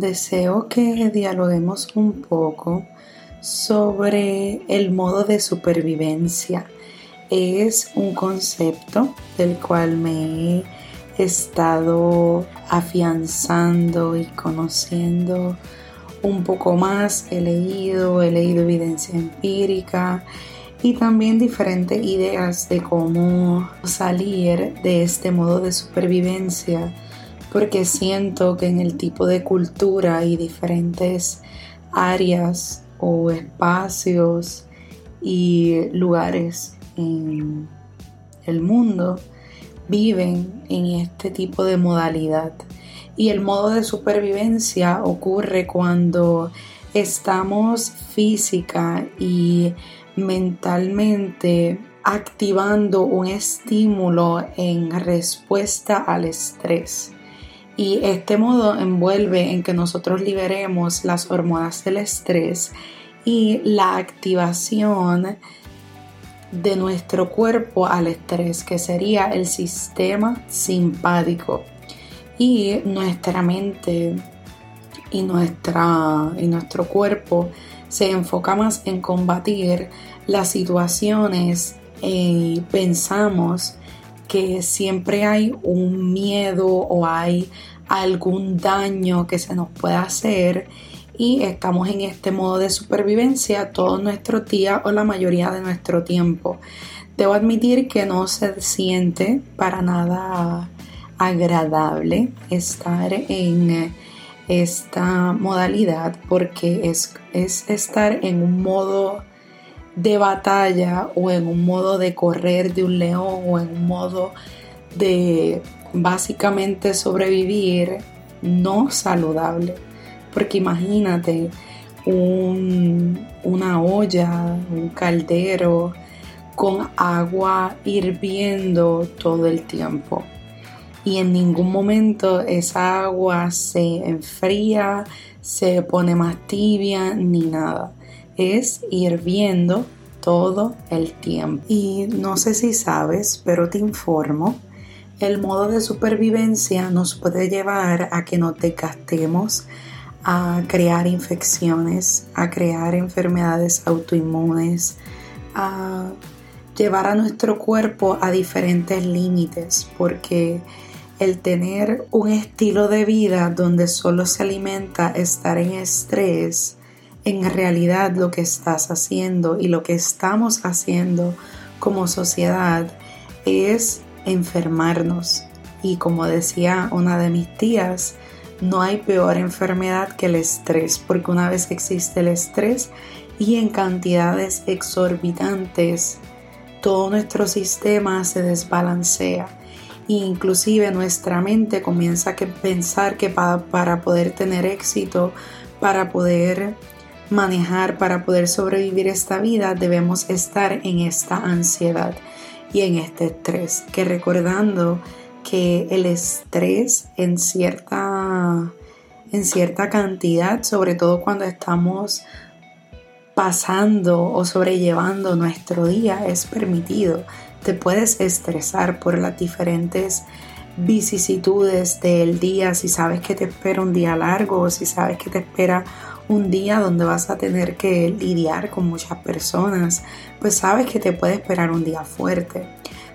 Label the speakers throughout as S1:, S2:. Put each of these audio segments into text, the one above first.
S1: deseo que dialoguemos un poco sobre el modo de supervivencia. Es un concepto del cual me he estado afianzando y conociendo un poco más. He leído, he leído evidencia empírica y también diferentes ideas de cómo salir de este modo de supervivencia porque siento que en el tipo de cultura y diferentes áreas o espacios y lugares en el mundo viven en este tipo de modalidad. Y el modo de supervivencia ocurre cuando estamos física y mentalmente activando un estímulo en respuesta al estrés. Y este modo envuelve en que nosotros liberemos las hormonas del estrés y la activación de nuestro cuerpo al estrés, que sería el sistema simpático. Y nuestra mente y, nuestra, y nuestro cuerpo se enfoca más en combatir las situaciones y pensamos que siempre hay un miedo o hay algún daño que se nos pueda hacer y estamos en este modo de supervivencia todo nuestro día o la mayoría de nuestro tiempo. Debo admitir que no se siente para nada agradable estar en esta modalidad porque es, es estar en un modo de batalla o en un modo de correr de un león o en un modo de básicamente sobrevivir no saludable. Porque imagínate una olla, un caldero con agua hirviendo todo el tiempo. Y en ningún momento esa agua se enfría, se pone más tibia ni nada es hirviendo todo el tiempo. Y no sé si sabes, pero te informo, el modo de supervivencia nos puede llevar a que te gastemos a crear infecciones, a crear enfermedades autoinmunes, a llevar a nuestro cuerpo a diferentes límites, porque el tener un estilo de vida donde solo se alimenta estar en estrés, en realidad lo que estás haciendo y lo que estamos haciendo como sociedad es enfermarnos. Y como decía una de mis tías, no hay peor enfermedad que el estrés, porque una vez existe el estrés y en cantidades exorbitantes, todo nuestro sistema se desbalancea e inclusive nuestra mente comienza a pensar que para poder tener éxito, para poder manejar para poder sobrevivir esta vida, debemos estar en esta ansiedad y en este estrés. Que recordando que el estrés en cierta, en cierta cantidad, sobre todo cuando estamos pasando o sobrellevando nuestro día, es permitido. Te puedes estresar por las diferentes vicisitudes del día, si sabes que te espera un día largo o si sabes que te espera un día donde vas a tener que lidiar con muchas personas, pues sabes que te puede esperar un día fuerte.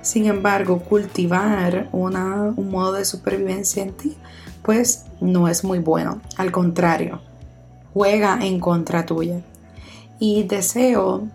S1: Sin embargo, cultivar una, un modo de supervivencia en ti, pues no es muy bueno. Al contrario, juega en contra tuya. Y deseo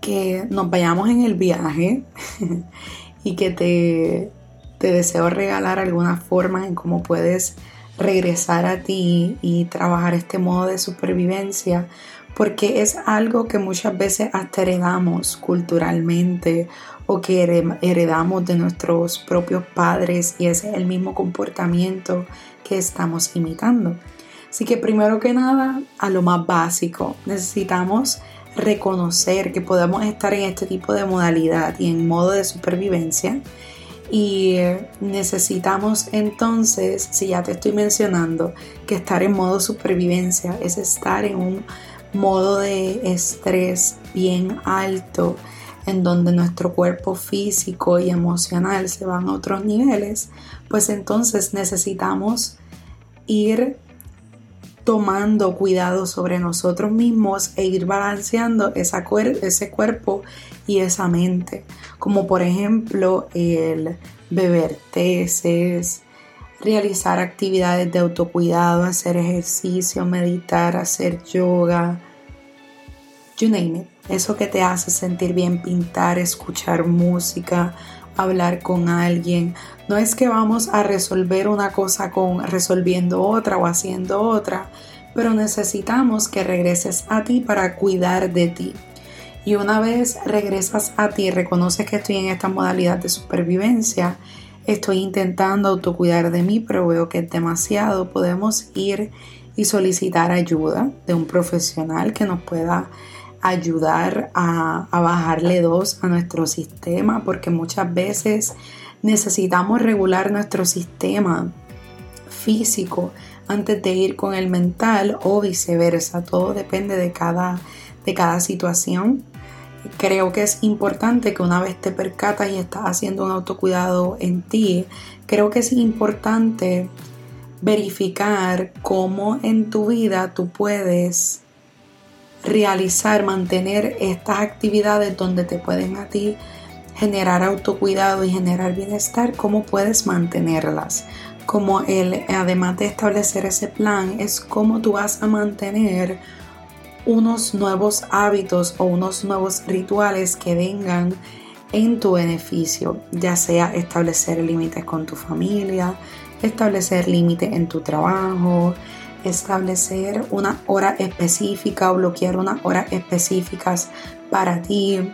S1: que nos vayamos en el viaje y que te, te deseo regalar alguna forma en cómo puedes regresar a ti y trabajar este modo de supervivencia porque es algo que muchas veces hasta heredamos culturalmente o que heredamos de nuestros propios padres y es el mismo comportamiento que estamos imitando. Así que primero que nada, a lo más básico, necesitamos reconocer que podemos estar en este tipo de modalidad y en modo de supervivencia y necesitamos entonces, si ya te estoy mencionando, que estar en modo supervivencia es estar en un modo de estrés bien alto, en donde nuestro cuerpo físico y emocional se van a otros niveles, pues entonces necesitamos ir tomando cuidado sobre nosotros mismos e ir balanceando ese cuerpo y esa mente. Como por ejemplo el beber teces, realizar actividades de autocuidado, hacer ejercicio, meditar, hacer yoga, you name it. Eso que te hace sentir bien, pintar, escuchar música, hablar con alguien. No es que vamos a resolver una cosa con resolviendo otra o haciendo otra, pero necesitamos que regreses a ti para cuidar de ti. Y una vez regresas a ti, reconoces que estoy en esta modalidad de supervivencia, estoy intentando autocuidar de mí, pero veo que es demasiado, podemos ir y solicitar ayuda de un profesional que nos pueda ayudar a, bajarle dos a nuestro sistema, porque muchas veces necesitamos regular nuestro sistema físico antes de ir con el mental o viceversa. Todo depende de cada, de cada situación. Creo que es importante que una vez te percatas y estás haciendo un autocuidado en ti, creo que es importante verificar cómo en tu vida tú puedes realizar, mantener estas actividades donde te pueden a ti generar autocuidado y generar bienestar, cómo puedes mantenerlas. Como el, además de establecer ese plan, es cómo tú vas a mantener unos nuevos hábitos o unos nuevos rituales que vengan en tu beneficio, ya sea establecer límites con tu familia, establecer límites en tu trabajo, establecer una hora específica o bloquear unas horas específicas para ti,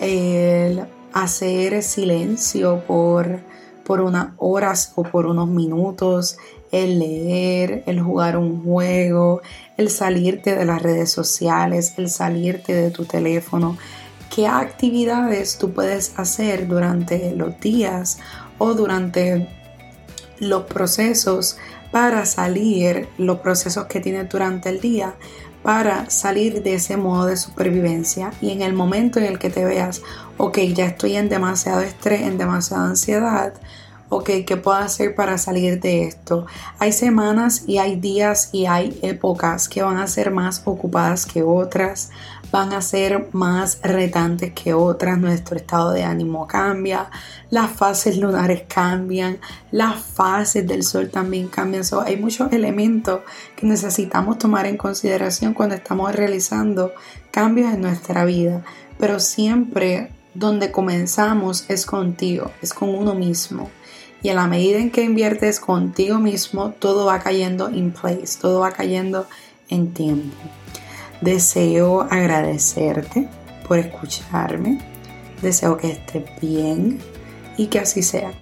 S1: el hacer silencio por, por unas horas o por unos minutos, el leer, el jugar un juego, el salirte de las redes sociales, el salirte de tu teléfono. ¿Qué actividades tú puedes hacer durante los días o durante los procesos para salir, los procesos que tienes durante el día, para salir de ese modo de supervivencia y en el momento en el que te veas, ok, ya estoy en demasiado estrés, en demasiada ansiedad, ok, ¿qué puedo hacer para salir de esto? Hay semanas y hay días y hay épocas que van a ser más ocupadas que otras van a ser más retantes que otras, nuestro estado de ánimo cambia, las fases lunares cambian, las fases del sol también cambian. hay muchos elementos que necesitamos tomar en consideración cuando estamos realizando cambios en nuestra vida, pero siempre donde comenzamos es contigo, es con uno mismo. Y a la medida en que inviertes contigo mismo, todo va cayendo en place, todo va cayendo en tiempo. Deseo agradecerte por escucharme. Deseo que estés bien y que así sea.